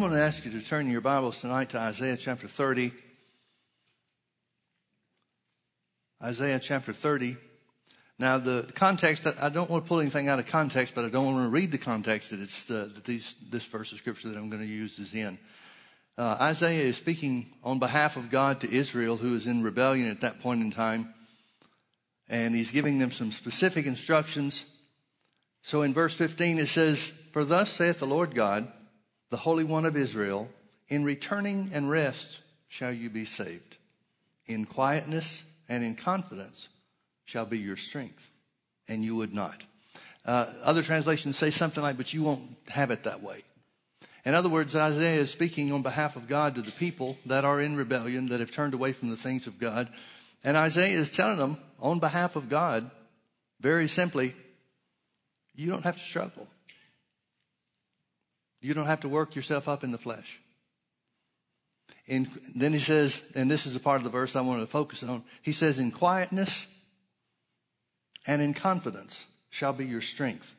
I'm going to ask you to turn your Bibles tonight to Isaiah chapter 30. Isaiah chapter 30. Now, the context, I don't want to pull anything out of context, but I don't want to read the context that, it's, uh, that these, this verse of scripture that I'm going to use is in. Uh, Isaiah is speaking on behalf of God to Israel, who is in rebellion at that point in time. And he's giving them some specific instructions. So in verse 15, it says, For thus saith the Lord God, the Holy One of Israel, in returning and rest shall you be saved. In quietness and in confidence shall be your strength, and you would not. Uh, other translations say something like, but you won't have it that way. In other words, Isaiah is speaking on behalf of God to the people that are in rebellion, that have turned away from the things of God. And Isaiah is telling them on behalf of God, very simply, you don't have to struggle. You don't have to work yourself up in the flesh. And then he says, and this is a part of the verse I want to focus on. He says, in quietness and in confidence shall be your strength.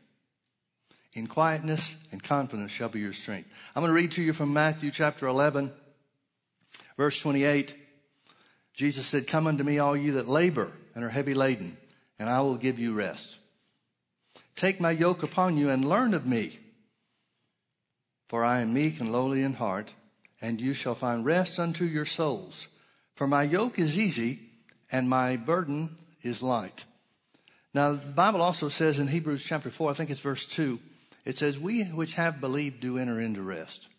In quietness and confidence shall be your strength. I'm going to read to you from Matthew chapter 11, verse 28. Jesus said, Come unto me, all you that labor and are heavy laden, and I will give you rest. Take my yoke upon you and learn of me for I am meek and lowly in heart, and you shall find rest unto your souls. For my yoke is easy and my burden is light. Now, the Bible also says in Hebrews chapter 4, I think it's verse 2, it says, We which have believed do enter into rest.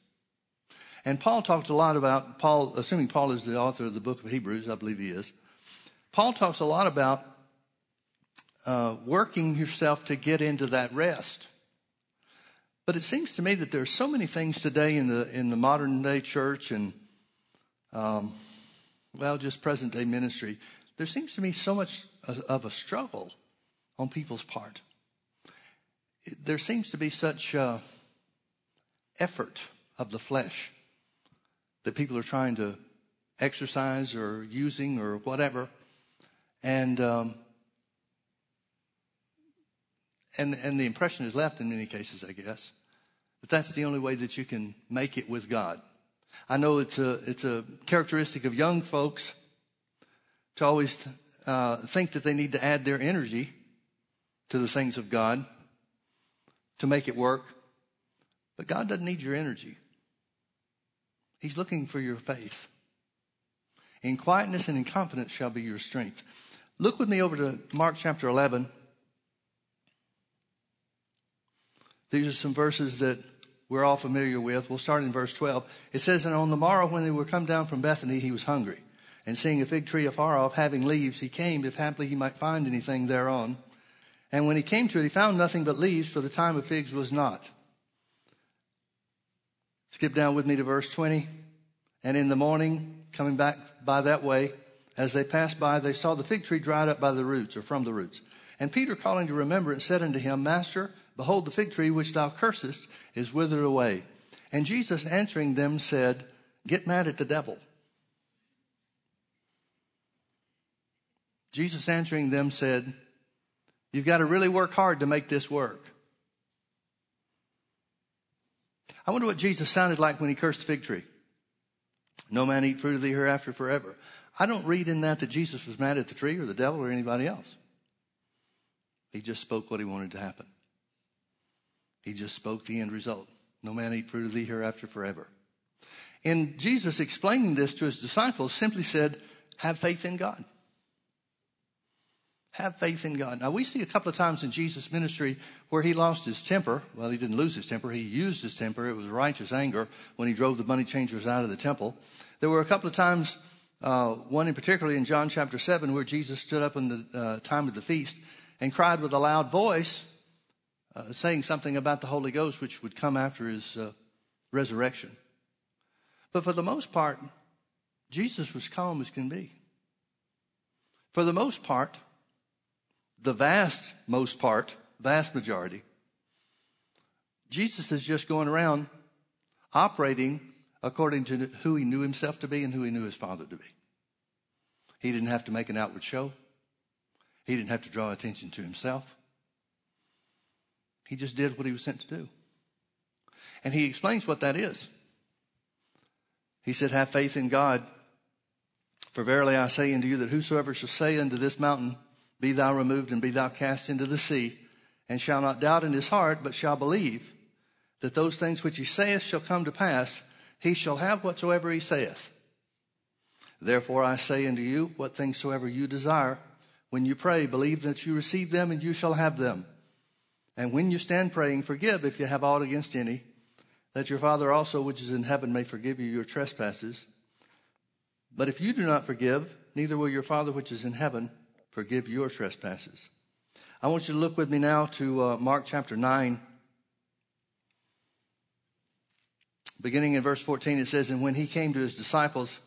And Paul talks a lot about, Paul, assuming Paul is the author of the book of Hebrews, I believe he is. Paul talks a lot about uh, working yourself to get into that rest. But it seems to me that there are so many things today in the in the modern day church and um, well, just present day ministry. There seems to me so much of a struggle on people's part. There seems to be such uh, effort of the flesh that people are trying to exercise or using or whatever, and um, and, and the impression is left in many cases, I guess, that that's the only way that you can make it with God. I know it's a, it's a characteristic of young folks to always uh, think that they need to add their energy to the things of God to make it work. But God doesn't need your energy. He's looking for your faith. In quietness and in confidence shall be your strength. Look with me over to Mark chapter 11. These are some verses that we're all familiar with. We'll start in verse 12. It says, And on the morrow when they were come down from Bethany, he was hungry. And seeing a fig tree afar off, having leaves, he came, if haply he might find anything thereon. And when he came to it, he found nothing but leaves, for the time of figs was not. Skip down with me to verse 20. And in the morning, coming back by that way, as they passed by, they saw the fig tree dried up by the roots, or from the roots. And Peter, calling to remembrance, said unto him, Master, Behold, the fig tree which thou cursest is withered away. And Jesus answering them said, Get mad at the devil. Jesus answering them said, You've got to really work hard to make this work. I wonder what Jesus sounded like when he cursed the fig tree. No man eat fruit of thee hereafter forever. I don't read in that that Jesus was mad at the tree or the devil or anybody else. He just spoke what he wanted to happen. He just spoke the end result. No man eat fruit of thee hereafter forever. And Jesus explaining this to his disciples simply said, have faith in God. Have faith in God. Now we see a couple of times in Jesus' ministry where he lost his temper. Well, he didn't lose his temper. He used his temper. It was righteous anger when he drove the money changers out of the temple. There were a couple of times, uh, one in particularly in John chapter 7 where Jesus stood up in the uh, time of the feast and cried with a loud voice uh, saying something about the Holy Ghost, which would come after his uh, resurrection. But for the most part, Jesus was calm as can be. For the most part, the vast most part, vast majority, Jesus is just going around operating according to who he knew himself to be and who he knew his Father to be. He didn't have to make an outward show. He didn't have to draw attention to himself. He just did what he was sent to do. And he explains what that is. He said, Have faith in God. For verily I say unto you that whosoever shall say unto this mountain, Be thou removed and be thou cast into the sea, and shall not doubt in his heart, but shall believe that those things which he saith shall come to pass, he shall have whatsoever he saith. Therefore I say unto you, what things soever you desire, when you pray, believe that you receive them and you shall have them. And when you stand praying, forgive if you have aught against any, that your Father also which is in heaven may forgive you your trespasses. But if you do not forgive, neither will your Father which is in heaven forgive your trespasses. I want you to look with me now to uh, Mark chapter 9. Beginning in verse 14, it says, And when he came to his disciples,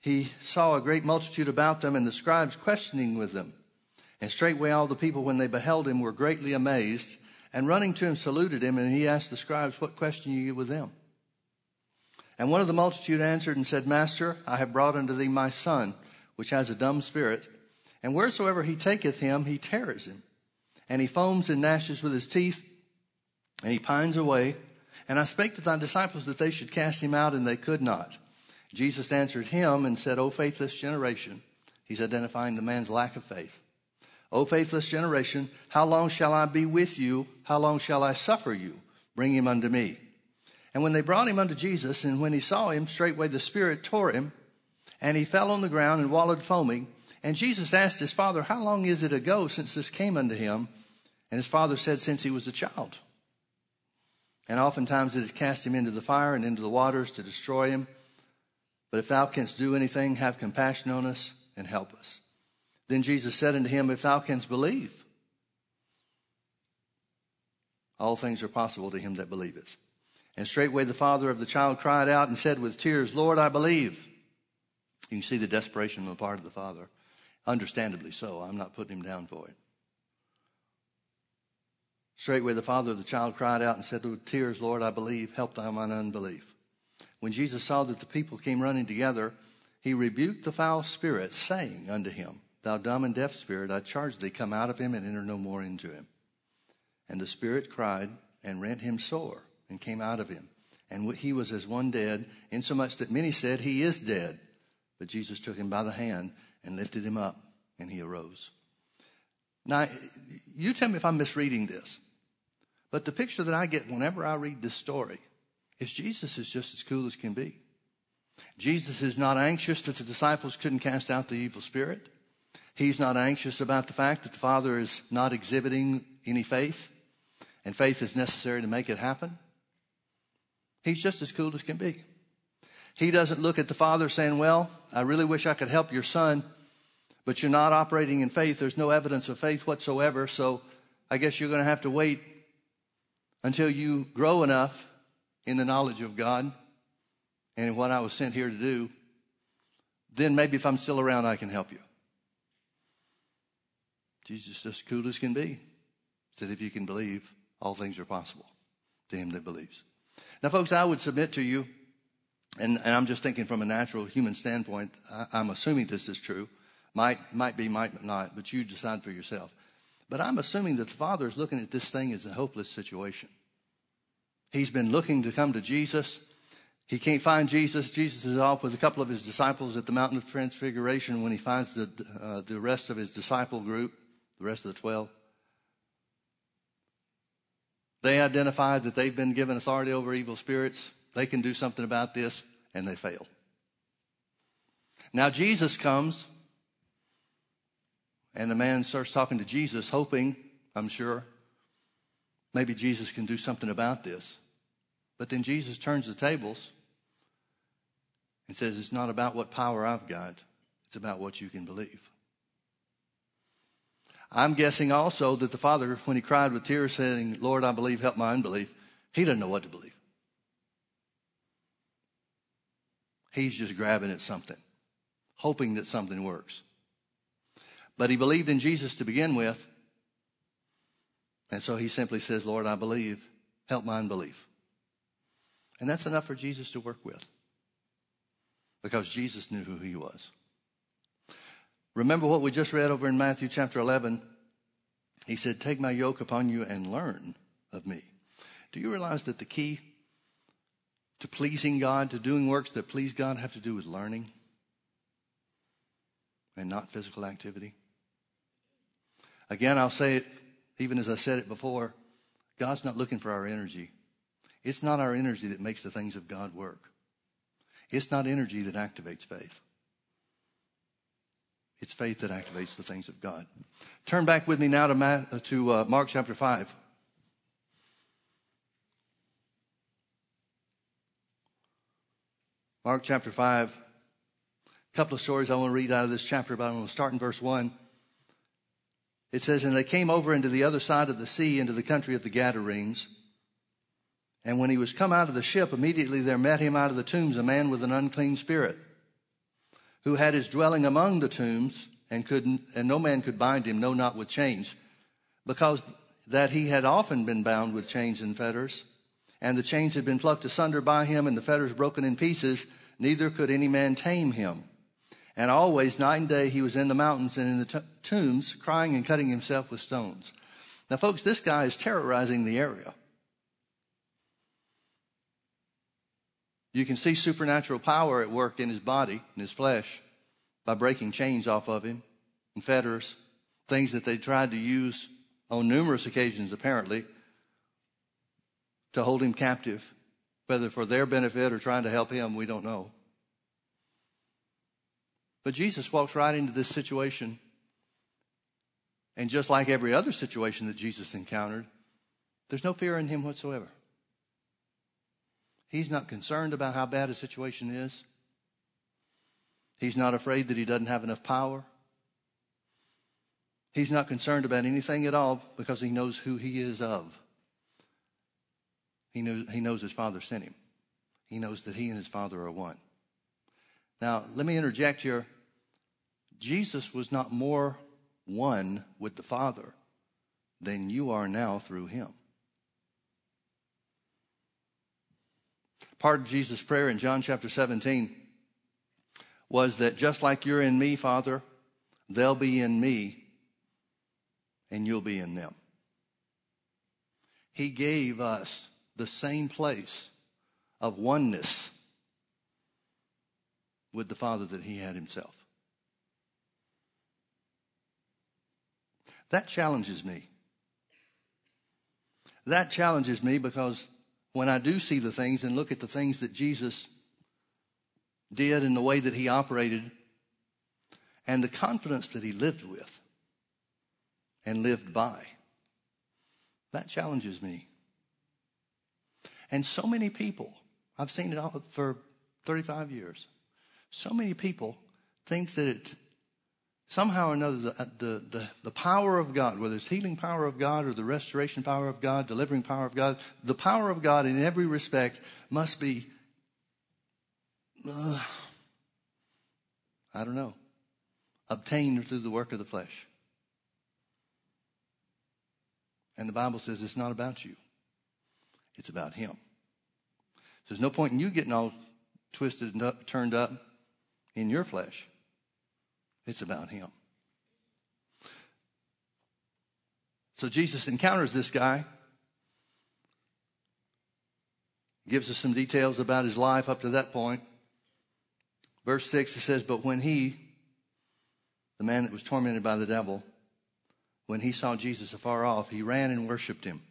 he saw a great multitude about them and the scribes questioning with them. And straightway all the people, when they beheld him, were greatly amazed, and running to him saluted him, and he asked the scribes, What question you with them? And one of the multitude answered and said, Master, I have brought unto thee my son, which has a dumb spirit, and wheresoever he taketh him, he tears him. And he foams and gnashes with his teeth, and he pines away. And I spake to thy disciples that they should cast him out, and they could not. Jesus answered him and said, O faithless generation. He's identifying the man's lack of faith. O faithless generation, how long shall I be with you? How long shall I suffer you? Bring him unto me. And when they brought him unto Jesus, and when he saw him, straightway the Spirit tore him, and he fell on the ground and wallowed foaming. And Jesus asked his father, How long is it ago since this came unto him? And his father said, Since he was a child. And oftentimes it has cast him into the fire and into the waters to destroy him. But if thou canst do anything, have compassion on us and help us. Then Jesus said unto him, If thou canst believe, all things are possible to him that believeth. And straightway the father of the child cried out and said with tears, Lord, I believe. You can see the desperation on the part of the father. Understandably so. I'm not putting him down for it. Straightway the father of the child cried out and said with tears, Lord, I believe. Help thou mine unbelief. When Jesus saw that the people came running together, he rebuked the foul spirit, saying unto him, Thou dumb and deaf spirit, I charge thee, come out of him and enter no more into him. And the spirit cried and rent him sore and came out of him. And he was as one dead, insomuch that many said, He is dead. But Jesus took him by the hand and lifted him up, and he arose. Now, you tell me if I'm misreading this, but the picture that I get whenever I read this story is Jesus is just as cool as can be. Jesus is not anxious that the disciples couldn't cast out the evil spirit. He's not anxious about the fact that the Father is not exhibiting any faith, and faith is necessary to make it happen. He's just as cool as can be. He doesn't look at the Father saying, Well, I really wish I could help your son, but you're not operating in faith. There's no evidence of faith whatsoever, so I guess you're going to have to wait until you grow enough in the knowledge of God and what I was sent here to do. Then maybe if I'm still around, I can help you. Jesus, as cool as can be, said, If you can believe, all things are possible to him that believes. Now, folks, I would submit to you, and, and I'm just thinking from a natural human standpoint, I, I'm assuming this is true. Might, might be, might not, but you decide for yourself. But I'm assuming that the Father is looking at this thing as a hopeless situation. He's been looking to come to Jesus. He can't find Jesus. Jesus is off with a couple of his disciples at the Mountain of Transfiguration when he finds the, uh, the rest of his disciple group, the rest of the 12. They identify that they've been given authority over evil spirits. They can do something about this, and they fail. Now Jesus comes, and the man starts talking to Jesus, hoping, I'm sure, maybe Jesus can do something about this. But then Jesus turns the tables and says, It's not about what power I've got, it's about what you can believe. I'm guessing also that the father, when he cried with tears, saying, Lord, I believe, help my unbelief, he doesn't know what to believe. He's just grabbing at something, hoping that something works. But he believed in Jesus to begin with. And so he simply says, Lord, I believe, help my unbelief. And that's enough for Jesus to work with because Jesus knew who he was. Remember what we just read over in Matthew chapter 11? He said, Take my yoke upon you and learn of me. Do you realize that the key to pleasing God, to doing works that please God, have to do with learning and not physical activity? Again, I'll say it, even as I said it before God's not looking for our energy. It's not our energy that makes the things of God work. It's not energy that activates faith. It's faith that activates the things of God. Turn back with me now to, to uh, Mark chapter 5. Mark chapter 5. A couple of stories I want to read out of this chapter, but I'm going to start in verse 1. It says, And they came over into the other side of the sea, into the country of the Gadarenes. And when he was come out of the ship, immediately there met him out of the tombs a man with an unclean spirit, who had his dwelling among the tombs, and, could, and no man could bind him, no, not with chains, because that he had often been bound with chains and fetters and the chains had been plucked asunder by him and the fetters broken in pieces, neither could any man tame him. And always, night and day, he was in the mountains and in the t- tombs, crying and cutting himself with stones. Now, folks, this guy is terrorizing the area. You can see supernatural power at work in his body, in his flesh, by breaking chains off of him and fetters, things that they tried to use on numerous occasions, apparently, to hold him captive, whether for their benefit or trying to help him, we don't know. But Jesus walks right into this situation. And just like every other situation that Jesus encountered, there's no fear in him whatsoever. He's not concerned about how bad a situation is. He's not afraid that he doesn't have enough power. He's not concerned about anything at all because he knows who he is of. He knows, he knows his father sent him. He knows that he and his father are one. Now, let me interject here. Jesus was not more one with the Father than you are now through him. Part of Jesus' prayer in John chapter 17 was that just like you're in me, Father, they'll be in me and you'll be in them. He gave us the same place of oneness with the Father that he had himself. That challenges me. That challenges me because when I do see the things and look at the things that Jesus did and the way that he operated and the confidence that he lived with and lived by, that challenges me. And so many people, I've seen it all for 35 years. So many people think that it somehow or another the, the, the, the, power of God, whether it's healing power of God or the restoration power of God, delivering power of God, the power of God in every respect must be, uh, I don't know, obtained through the work of the flesh. And the Bible says it's not about you. It's about Him. So there's no point in you getting all twisted and up, turned up in your flesh. It's about Him. So Jesus encounters this guy, gives us some details about his life up to that point. Verse 6, it says, But when he, the man that was tormented by the devil, when he saw Jesus afar off, he ran and worshiped him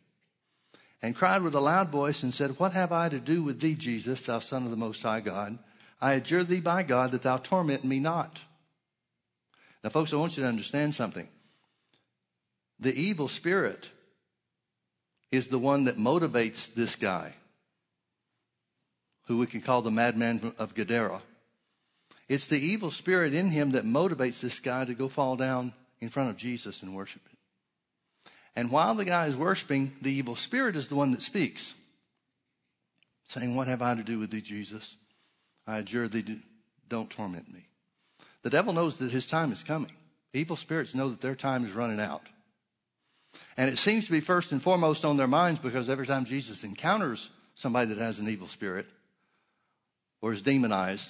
and cried with a loud voice and said, What have I to do with thee, Jesus, thou Son of the Most High God? I adjure thee by God that thou torment me not. Now, folks, I want you to understand something. The evil spirit is the one that motivates this guy, who we can call the madman of Gadara. It's the evil spirit in him that motivates this guy to go fall down in front of Jesus and worship him. And while the guy is worshiping, the evil spirit is the one that speaks, saying, What have I to do with thee, Jesus? I adjure thee, don't torment me. The devil knows that his time is coming. Evil spirits know that their time is running out. And it seems to be first and foremost on their minds because every time Jesus encounters somebody that has an evil spirit or is demonized,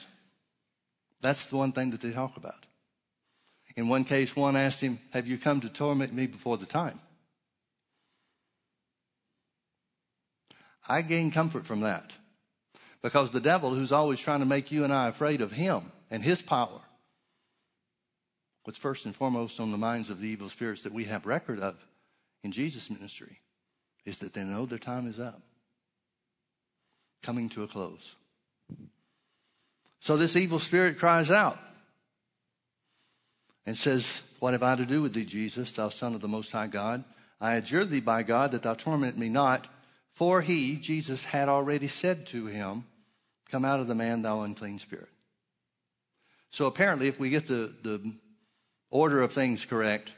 that's the one thing that they talk about. In one case, one asked him, Have you come to torment me before the time? I gain comfort from that Because the devil, who's always trying to make you and I afraid of him and his power, what's first and foremost on the minds of the evil spirits that we have record of in Jesus' ministry is that they know their time is up, coming to a close. So this evil spirit cries out and says, What have I to do with thee, Jesus, thou Son of the Most High God? I adjure thee by God that thou torment me not. For he, Jesus, had already said to him, Come out of the man, thou unclean spirit. So apparently, if we get the, the order of things correct,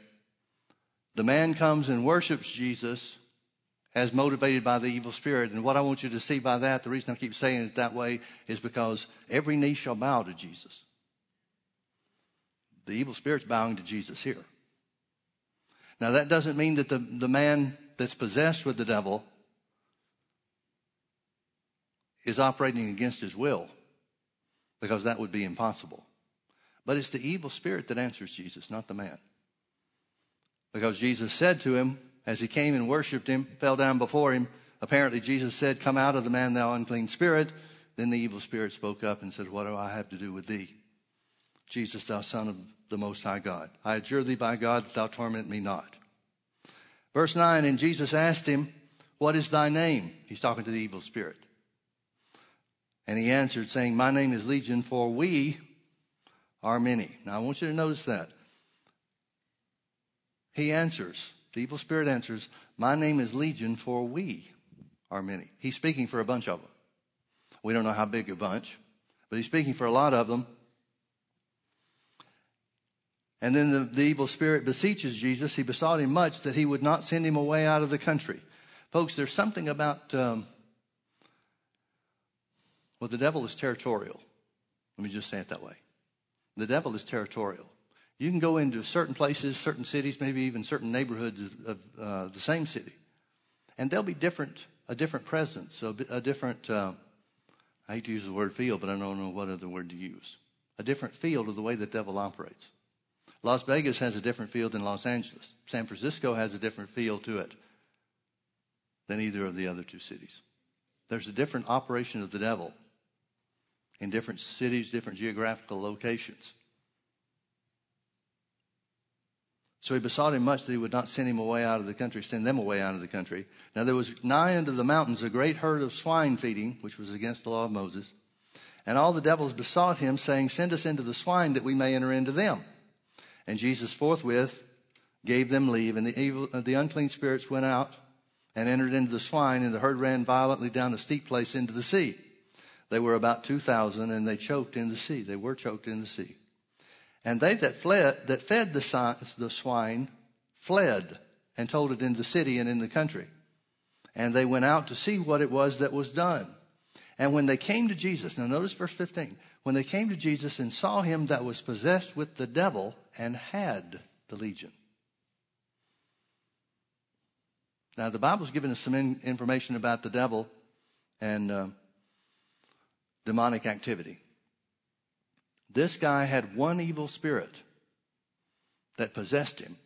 the man comes and worships Jesus as motivated by the evil spirit. And what I want you to see by that, the reason I keep saying it that way, is because every knee shall bow to Jesus. The evil spirit's bowing to Jesus here. Now, that doesn't mean that the, the man that's possessed with the devil is operating against his will, because that would be impossible. But it's the evil spirit that answers Jesus, not the man. Because Jesus said to him, as he came and worshiped him, fell down before him, apparently Jesus said, Come out of the man, thou unclean spirit. Then the evil spirit spoke up and said, What do I have to do with thee? Jesus, thou Son of the Most High God. I adjure thee by God that thou torment me not. Verse 9, and Jesus asked him, What is thy name? He's talking to the evil spirit. And he answered, saying, My name is Legion, for we are many. Now I want you to notice that. He answers, the evil spirit answers, My name is Legion, for we are many. He's speaking for a bunch of them. We don't know how big a bunch, but he's speaking for a lot of them. And then the, the, evil spirit beseeches Jesus. He besought him much that he would not send him away out of the country. Folks, there's something about, um, well, the devil is territorial. Let me just say it that way. The devil is territorial. You can go into certain places, certain cities, maybe even certain neighborhoods of, uh, the same city, and there'll be different, a different presence, a, a different, uh, I hate to use the word feel, but I don't know what other word to use. A different field of the way the devil operates. Las Vegas has a different field than Los Angeles. San Francisco has a different feel to it than either of the other two cities. There's a different operation of the devil in different cities, different geographical locations. So he besought him much that he would not send him away out of the country, send them away out of the country. Now there was nigh unto the mountains a great herd of swine feeding, which was against the law of Moses. And all the devils besought him, saying, Send us into the swine that we may enter into them. And Jesus forthwith gave them leave, and the, evil, uh, the unclean spirits went out and entered into the swine, and the herd ran violently down a steep place into the sea. They were about 2,000, and they choked in the sea. They were choked in the sea. And they that fled, that fed the, swine, fled and told it in the city and in the country. And they went out to see what it was that was done. And when they came to Jesus, now notice verse 15. When they came to Jesus and saw him that was possessed with the devil and had the legion. Now, the Bible's given us some in, information about the devil and uh, demonic activity. This guy had one evil spirit that possessed him,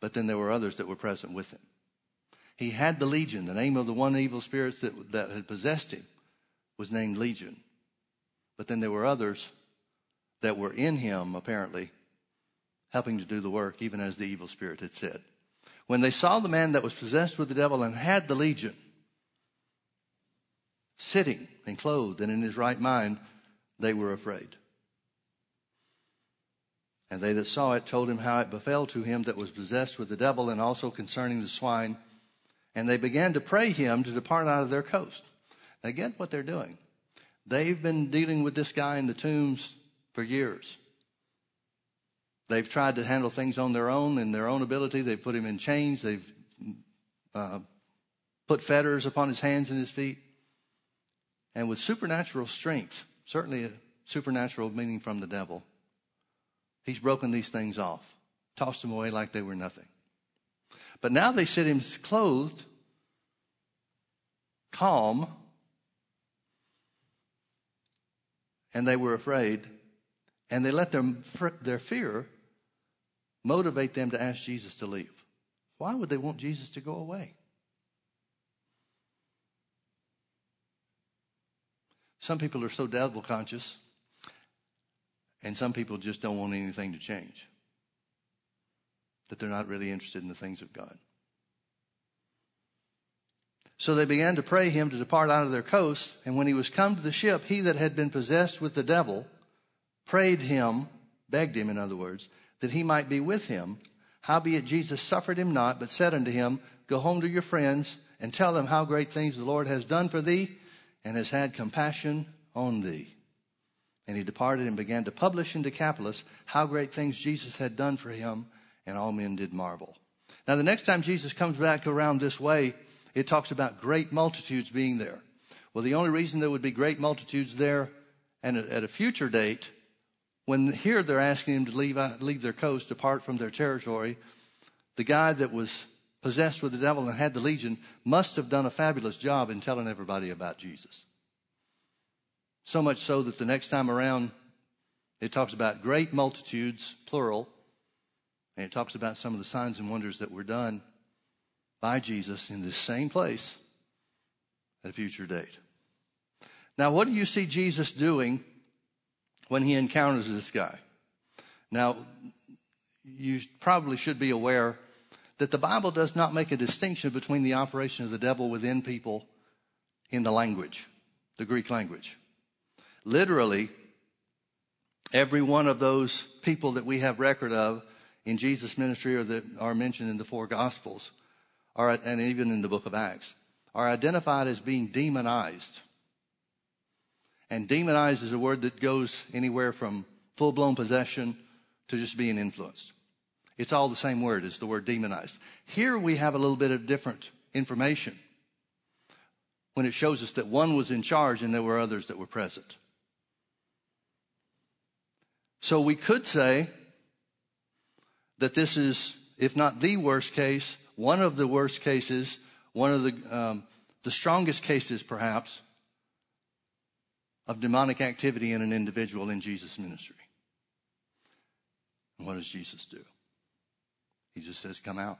but then there were others that were present with him. He had the legion. The name of the one evil spirit that, that had possessed him was named Legion. But then there were others that were in him, apparently, helping to do the work, even as the evil spirit had said. When they saw the man that was possessed with the devil and had the legion, sitting and clothed and in his right mind, they were afraid. And they that saw it told him how it befell to him that was possessed with the devil, and also concerning the swine. And they began to pray him to depart out of their coast. Now, get what they're doing. They've been dealing with this guy in the tombs for years. They've tried to handle things on their own in their own ability. They've put him in chains. They've uh, put fetters upon his hands and his feet. And with supernatural strength, certainly a supernatural meaning from the devil, he's broken these things off, tossed them away like they were nothing. But now they sit him clothed, calm, and they were afraid, and they let their, their fear motivate them to ask Jesus to leave. Why would they want Jesus to go away? Some people are so devil conscious, and some people just don't want anything to change. That they're not really interested in the things of God. So they began to pray him to depart out of their coast. And when he was come to the ship, he that had been possessed with the devil prayed him, begged him, in other words, that he might be with him. Howbeit Jesus suffered him not, but said unto him, Go home to your friends and tell them how great things the Lord has done for thee and has had compassion on thee. And he departed and began to publish in Decapolis how great things Jesus had done for him, and all men did marvel. Now, the next time Jesus comes back around this way, it talks about great multitudes being there. Well, the only reason there would be great multitudes there and at a future date, when here they're asking him to leave, uh, leave their coast, depart from their territory, the guy that was possessed with the devil and had the legion must have done a fabulous job in telling everybody about Jesus. So much so that the next time around, it talks about great multitudes, plural, and it talks about some of the signs and wonders that were done by Jesus in this same place at a future date. Now, what do you see Jesus doing when he encounters this guy? Now, you probably should be aware that the Bible does not make a distinction between the operation of the devil within people in the language, the Greek language. Literally, every one of those people that we have record of in Jesus' ministry or that are mentioned in the four Gospels are, and even in the book of Acts, are identified as being demonized. And demonized is a word that goes anywhere from full blown possession to just being influenced. It's all the same word as the word demonized. Here we have a little bit of different information when it shows us that one was in charge and there were others that were present. So we could say that this is, if not the worst case, one of the worst cases, one of the, um, the strongest cases perhaps of demonic activity in an individual in Jesus' ministry. And what does Jesus do? He just says, Come out.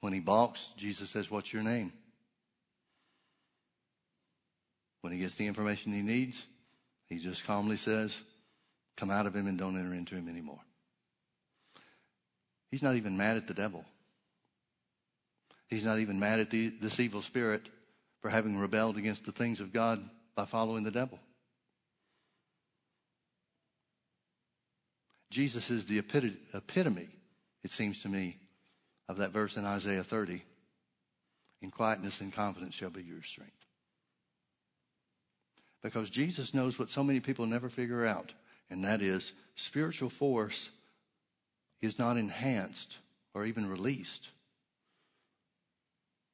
When he balks, Jesus says, What's your name? When he gets the information he needs, he just calmly says, Come out of him and don't enter into him anymore. He's not even mad at the devil. He's not even mad at the, this evil spirit for having rebelled against the things of God by following the devil. Jesus is the epitome, it seems to me, of that verse in Isaiah 30. In quietness and confidence shall be your strength. Because Jesus knows what so many people never figure out, and that is spiritual force is not enhanced or even released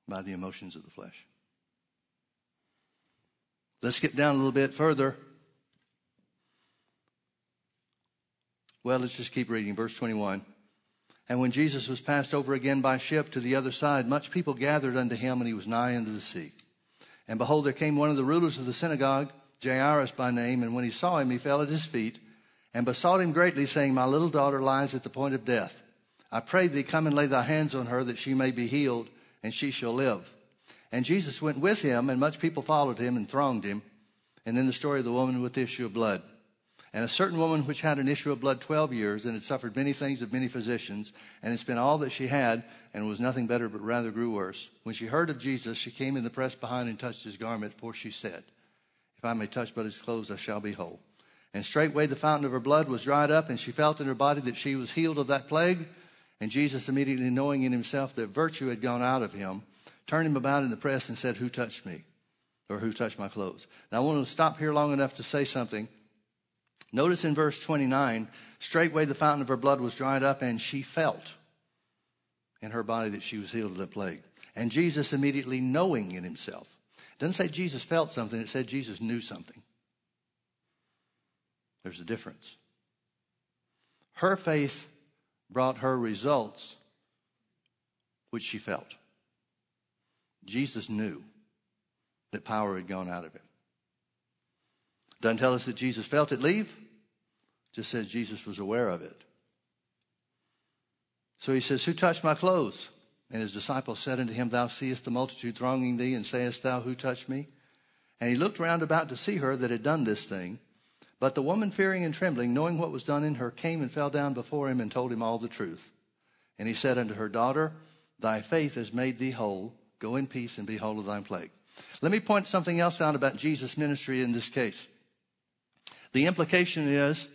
by the emotions of the flesh. Let's get down a little bit further. Well, let's just keep reading. Verse 21. And when Jesus was passed over again by ship to the other side, much people gathered unto him, and he was nigh unto the sea. And behold, there came one of the rulers of the synagogue, Jairus by name, and when he saw him, he fell at his feet and besought him greatly, saying, My little daughter lies at the point of death. I pray thee, come and lay thy hands on her, that she may be healed, and she shall live. And Jesus went with him, and much people followed him and thronged him. And then the story of the woman with the issue of blood. And a certain woman which had an issue of blood 12 years, and had suffered many things of many physicians, and had spent all that she had, and was nothing better, but rather grew worse. When she heard of Jesus, she came in the press behind and touched his garment, for she said, If I may touch but his clothes, I shall be whole. And straightway the fountain of her blood was dried up, and she felt in her body that she was healed of that plague. And Jesus, immediately knowing in himself that virtue had gone out of him, turned him about in the press and said, Who touched me? Or who touched my clothes? Now I want to stop here long enough to say something. Notice in verse 29, straightway the fountain of her blood was dried up, and she felt in her body that she was healed of the plague. And Jesus, immediately knowing in himself, it doesn't say Jesus felt something, it said Jesus knew something. There's a difference. Her faith brought her results, which she felt. Jesus knew that power had gone out of him. Doesn't tell us that Jesus felt it leave, just says Jesus was aware of it. So he says, Who touched my clothes? And his disciples said unto him, Thou seest the multitude thronging thee, and sayest thou, Who touched me? And he looked round about to see her that had done this thing. But the woman, fearing and trembling, knowing what was done in her, came and fell down before him and told him all the truth. And he said unto her, Daughter, thy faith has made thee whole. Go in peace and be whole of thy plague. Let me point something else out about Jesus' ministry in this case. The implication is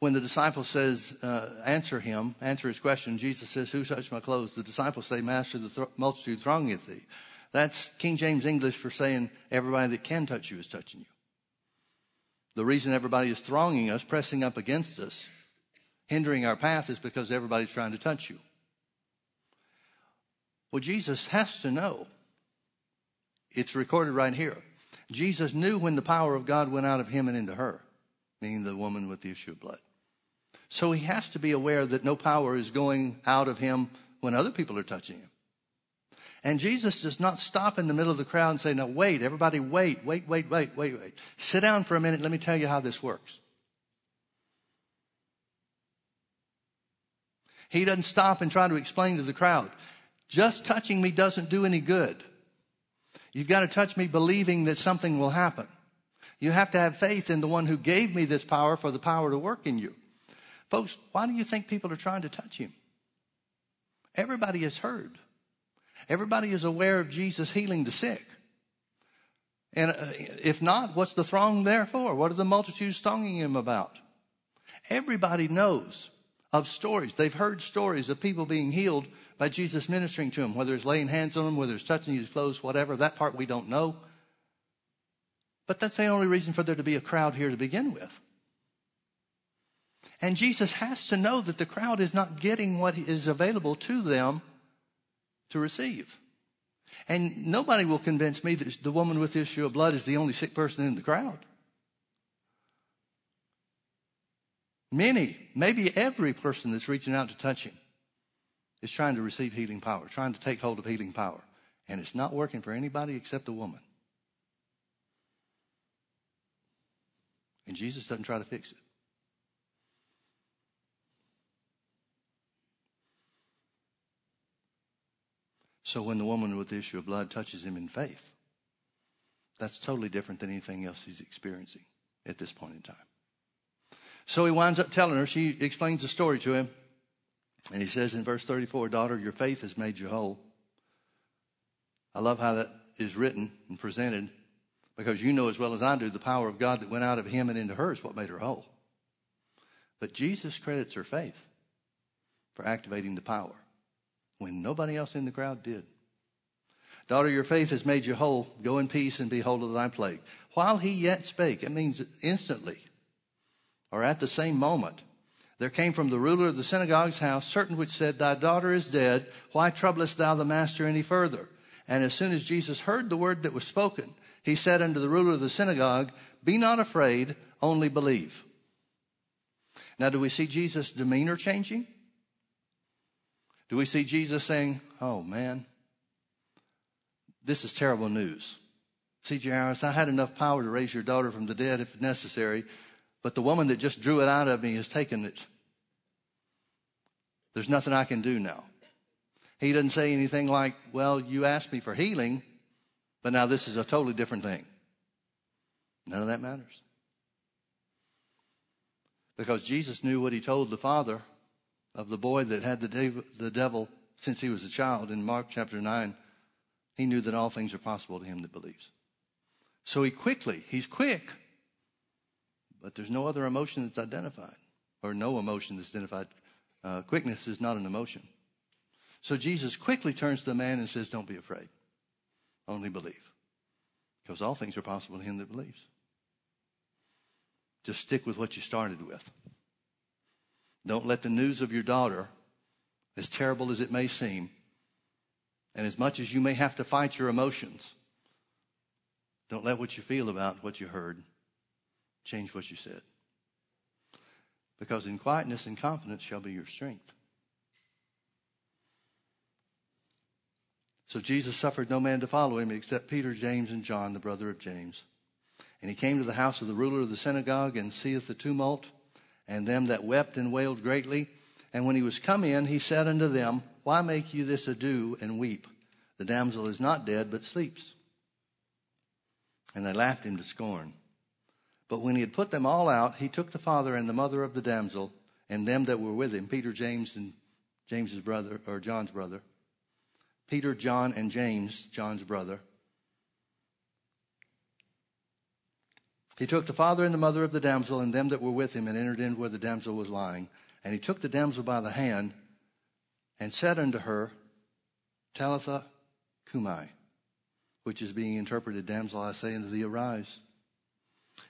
when the disciple says, uh, answer him, answer his question, Jesus says, Who touched my clothes? The disciples say, Master, the th- multitude throngeth thee. That's King James English for saying everybody that can touch you is touching you. The reason everybody is thronging us, pressing up against us, hindering our path is because everybody's trying to touch you. Well, Jesus has to know. It's recorded right here. Jesus knew when the power of God went out of him and into her, meaning the woman with the issue of blood. So he has to be aware that no power is going out of him when other people are touching him. And Jesus does not stop in the middle of the crowd and say, Now wait, everybody wait, wait, wait, wait, wait, wait. Sit down for a minute. Let me tell you how this works. He doesn't stop and try to explain to the crowd. Just touching me doesn't do any good. You've got to touch me believing that something will happen. You have to have faith in the one who gave me this power for the power to work in you. Folks, why do you think people are trying to touch him? Everybody has heard. Everybody is aware of Jesus healing the sick. And uh, if not, what's the throng there for? What are the multitudes thronging him about? Everybody knows of stories. They've heard stories of people being healed by Jesus ministering to him, whether it's laying hands on him, whether it's touching his clothes, whatever. That part we don't know. But that's the only reason for there to be a crowd here to begin with. And Jesus has to know that the crowd is not getting what is available to them to receive. And nobody will convince me that the woman with the issue of blood is the only sick person in the crowd. Many, maybe every person that's reaching out to touch him is trying to receive healing power, trying to take hold of healing power. And it's not working for anybody except the woman. And Jesus doesn't try to fix it. So when the woman with the issue of blood touches him in faith, that's totally different than anything else he's experiencing at this point in time. So he winds up telling her, she explains the story to him. And he says in verse 34, Daughter, your faith has made you whole. I love how that is written and presented because you know as well as I do the power of God that went out of him and into her is what made her whole. But Jesus credits her faith for activating the power when nobody else in the crowd did. Daughter, your faith has made you whole. Go in peace and be whole of thy plague. While he yet spake, it means instantly or at the same moment, there came from the ruler of the synagogue's house certain which said, Thy daughter is dead. Why troublest thou the master any further? And as soon as Jesus heard the word that was spoken, he said unto the ruler of the synagogue, Be not afraid, only believe. Now, do we see Jesus' demeanor changing? Do we see Jesus saying, Oh man, this is terrible news? C.J. Harris, I had enough power to raise your daughter from the dead if necessary, but the woman that just drew it out of me has taken it. There's nothing I can do now. He doesn't say anything like, Well, you asked me for healing, but now this is a totally different thing. None of that matters. Because Jesus knew what he told the father of the boy that had the, the devil since he was a child in Mark chapter 9, he knew that all things are possible to him that believes. So he quickly, he's quick, but there's no other emotion that's identified, or no emotion that's identified. Uh, quickness is not an emotion. So Jesus quickly turns to the man and says, Don't be afraid, only believe. Because all things are possible to him that believes. Just stick with what you started with. Don't let the news of your daughter, as terrible as it may seem, and as much as you may have to fight your emotions, don't let what you feel about what you heard change what you said. Because in quietness and confidence shall be your strength. So Jesus suffered no man to follow him except Peter, James, and John, the brother of James. And he came to the house of the ruler of the synagogue and seeth the tumult and them that wept and wailed greatly. And when he was come in, he said unto them, Why make you this ado and weep? The damsel is not dead, but sleeps. And they laughed him to scorn. But when he had put them all out, he took the father and the mother of the damsel and them that were with him, Peter, James, and James's brother, or John's brother. Peter, John, and James, John's brother. He took the father and the mother of the damsel and them that were with him and entered in where the damsel was lying. And he took the damsel by the hand and said unto her, Talitha cumi, which is being interpreted, Damsel, I say unto thee, arise.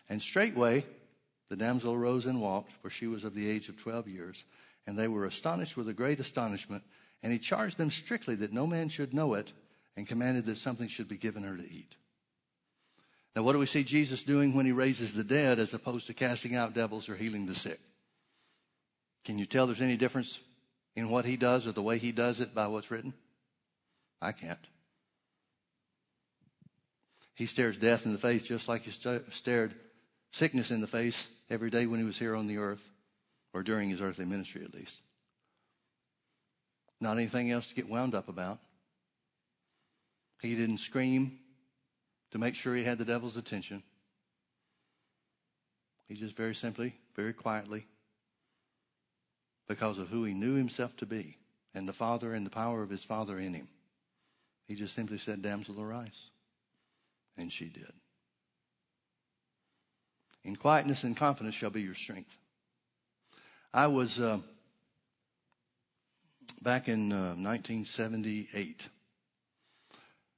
And straightway the damsel arose and walked, for she was of the age of twelve years. And they were astonished with a great astonishment. And he charged them strictly that no man should know it, and commanded that something should be given her to eat. Now, what do we see Jesus doing when he raises the dead as opposed to casting out devils or healing the sick? Can you tell there's any difference in what he does or the way he does it by what's written? I can't. He stares death in the face just like he stared sickness in the face every day when he was here on the earth, or during his earthly ministry at least. Not anything else to get wound up about. He didn't scream to make sure he had the devil's attention. He just very simply, very quietly, because of who he knew himself to be and the Father and the power of his Father in him. He just simply said, Damsel, arise. And she did. In quietness and confidence shall be your strength. I was uh, back in uh, 1978.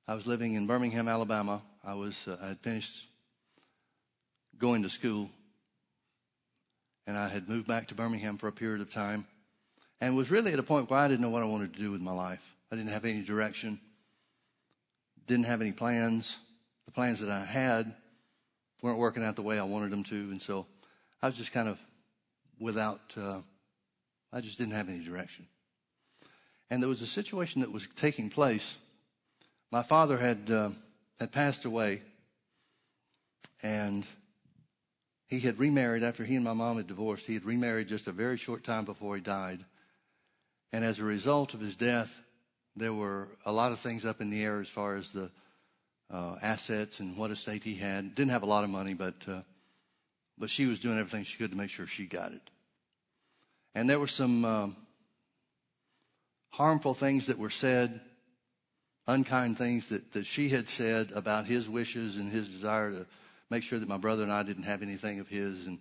I was living in Birmingham, Alabama. I was uh, I had finished going to school, and I had moved back to Birmingham for a period of time, and was really at a point where I didn't know what I wanted to do with my life. I didn't have any direction. Didn't have any plans. The plans that I had weren't working out the way I wanted them to, and so I was just kind of without. Uh, I just didn't have any direction. And there was a situation that was taking place. My father had uh, had passed away, and he had remarried after he and my mom had divorced. He had remarried just a very short time before he died, and as a result of his death, there were a lot of things up in the air as far as the uh, assets and what estate he had. Didn't have a lot of money, but uh, but she was doing everything she could to make sure she got it. And there were some um, harmful things that were said, unkind things that, that she had said about his wishes and his desire to make sure that my brother and I didn't have anything of his, and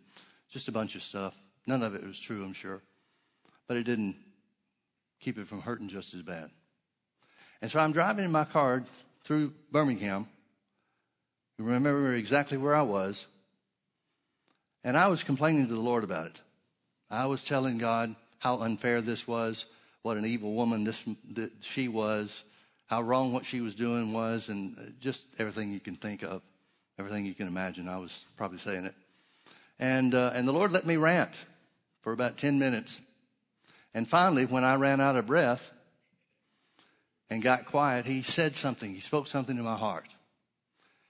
just a bunch of stuff. None of it was true, I'm sure, but it didn't keep it from hurting just as bad. And so I'm driving in my car through Birmingham. You remember exactly where I was. And I was complaining to the Lord about it. I was telling God how unfair this was, what an evil woman this she was, how wrong what she was doing was, and just everything you can think of, everything you can imagine. I was probably saying it. And, uh, and the Lord let me rant for about 10 minutes. And finally, when I ran out of breath, and got quiet, he said something. He spoke something to my heart.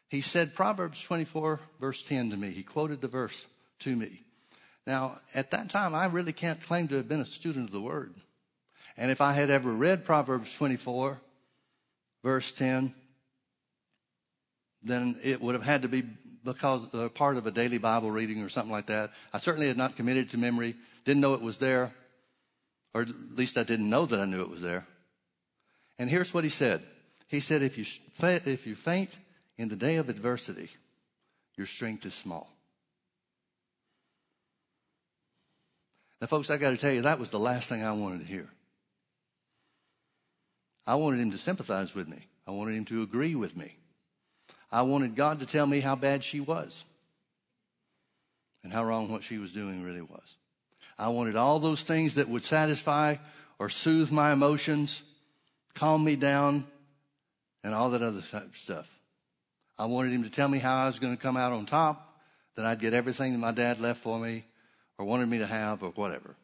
He said Proverbs 24, verse 10 to me. He quoted the verse to me. Now, at that time, I really can't claim to have been a student of the word. And if I had ever read Proverbs 24, verse 10, then it would have had to be because uh, part of a daily Bible reading or something like that. I certainly had not committed to memory, didn't know it was there, or at least I didn't know that I knew it was there. And here's what he said. He said, if you, if you faint in the day of adversity, your strength is small. Now, folks, I got to tell you, that was the last thing I wanted to hear. I wanted him to sympathize with me. I wanted him to agree with me. I wanted God to tell me how bad she was and how wrong what she was doing really was. I wanted all those things that would satisfy or soothe my emotions calm me down, and all that other type stuff. I wanted him to tell me how I was going to come out on top, that I'd get everything that my dad left for me or wanted me to have or whatever.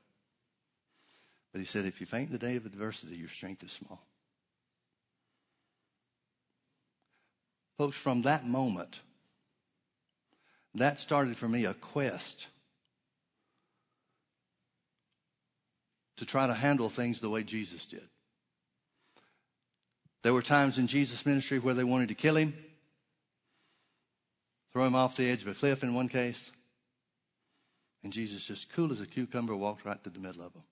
But he said, if you faint in the day of adversity, your strength is small. Folks, from that moment, that started for me a quest to try to handle things the way Jesus did. There were times in Jesus' ministry where they wanted to kill him, throw him off the edge of a cliff in one case. And Jesus, just cool as a cucumber, walked right to the middle of them.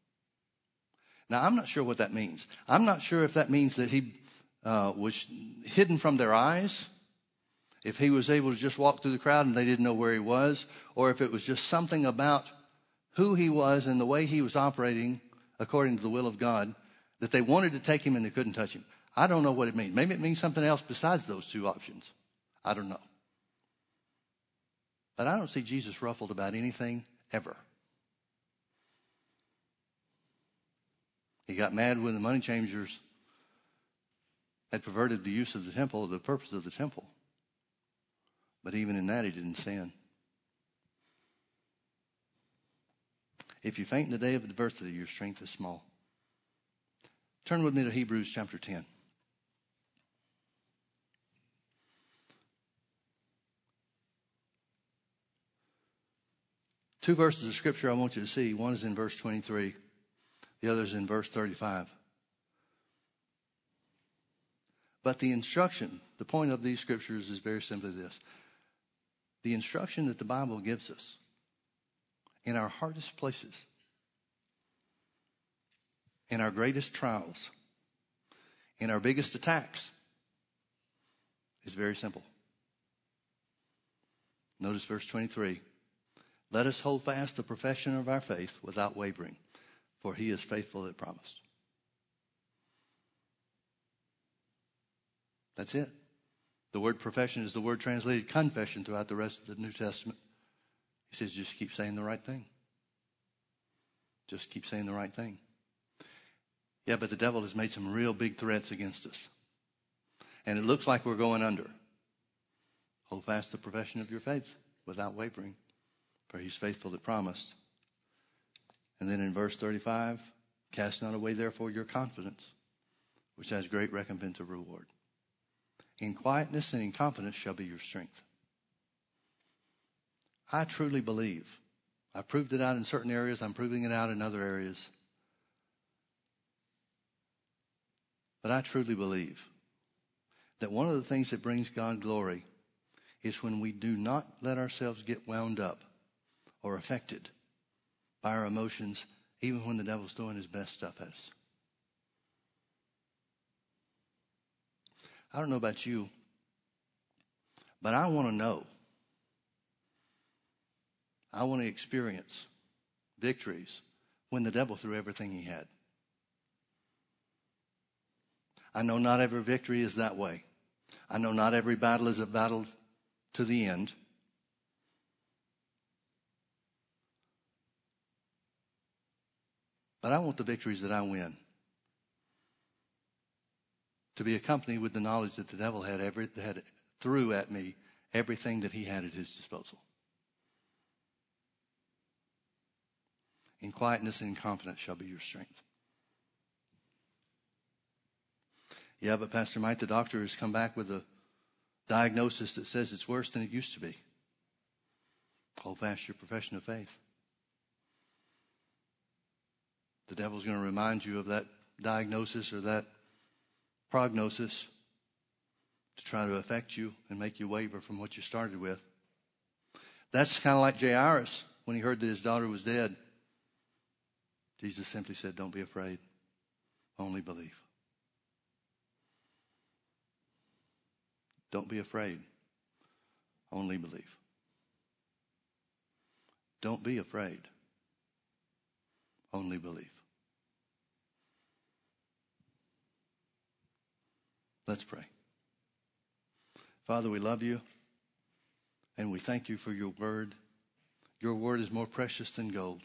Now, I'm not sure what that means. I'm not sure if that means that he uh, was hidden from their eyes, if he was able to just walk through the crowd and they didn't know where he was, or if it was just something about who he was and the way he was operating according to the will of God that they wanted to take him and they couldn't touch him. I don't know what it means. Maybe it means something else besides those two options. I don't know. But I don't see Jesus ruffled about anything ever. He got mad when the money changers had perverted the use of the temple, the purpose of the temple. But even in that, he didn't sin. If you faint in the day of adversity, your strength is small. Turn with me to Hebrews chapter 10. Two verses of scripture I want you to see. One is in verse 23, the other is in verse 35. But the instruction, the point of these scriptures is very simply this the instruction that the Bible gives us in our hardest places, in our greatest trials, in our biggest attacks is very simple. Notice verse 23. Let us hold fast the profession of our faith without wavering, for he is faithful that promised. That's it. The word profession is the word translated confession throughout the rest of the New Testament. He says, just keep saying the right thing. Just keep saying the right thing. Yeah, but the devil has made some real big threats against us. And it looks like we're going under. Hold fast the profession of your faith without wavering, for he's faithful that promised. And then in verse 35, cast not away therefore your confidence, which has great recompense of reward. In quietness and in confidence shall be your strength. I truly believe. I proved it out in certain areas, I'm proving it out in other areas. But I truly believe that one of the things that brings God glory is when we do not let ourselves get wound up or affected by our emotions, even when the devil's doing his best stuff at us. I don't know about you, but I want to know I want to experience victories when the devil threw everything he had. I know not every victory is that way. I know not every battle is a battle to the end. But I want the victories that I win to be accompanied with the knowledge that the devil had, every, had threw at me everything that he had at his disposal. In quietness and confidence shall be your strength. Yeah, but Pastor Mike, the doctor has come back with a diagnosis that says it's worse than it used to be. Hold fast your profession of faith. The devil's going to remind you of that diagnosis or that prognosis to try to affect you and make you waver from what you started with. That's kind of like Jairus when he heard that his daughter was dead. Jesus simply said, Don't be afraid, only believe. Don't be afraid, only believe. Don't be afraid, only believe. Let's pray. Father, we love you and we thank you for your word. Your word is more precious than gold.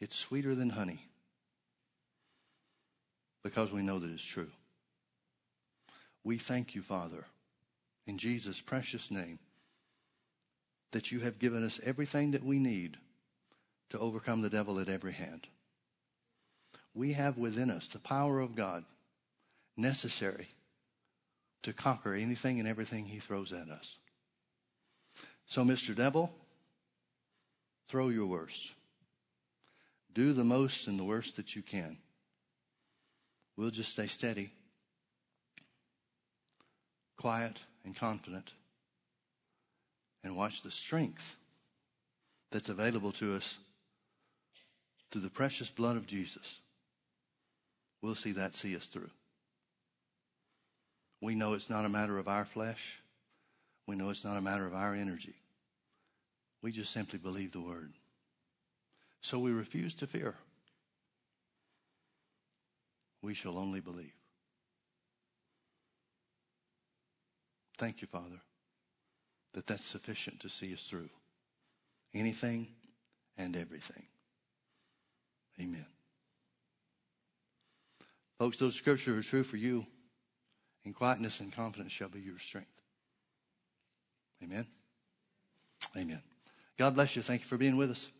It's sweeter than honey because we know that it's true. We thank you, Father, in Jesus' precious name, that you have given us everything that we need to overcome the devil at every hand. We have within us the power of God necessary to conquer anything and everything he throws at us. So, Mr. Devil, throw your worst. Do the most and the worst that you can. We'll just stay steady, quiet, and confident, and watch the strength that's available to us through the precious blood of Jesus. We'll see that see us through. We know it's not a matter of our flesh. We know it's not a matter of our energy. We just simply believe the word. So we refuse to fear. We shall only believe. Thank you, Father, that that's sufficient to see us through anything and everything. Amen. Folks, those scriptures are true for you. And quietness and confidence shall be your strength. Amen. Amen. God bless you. Thank you for being with us.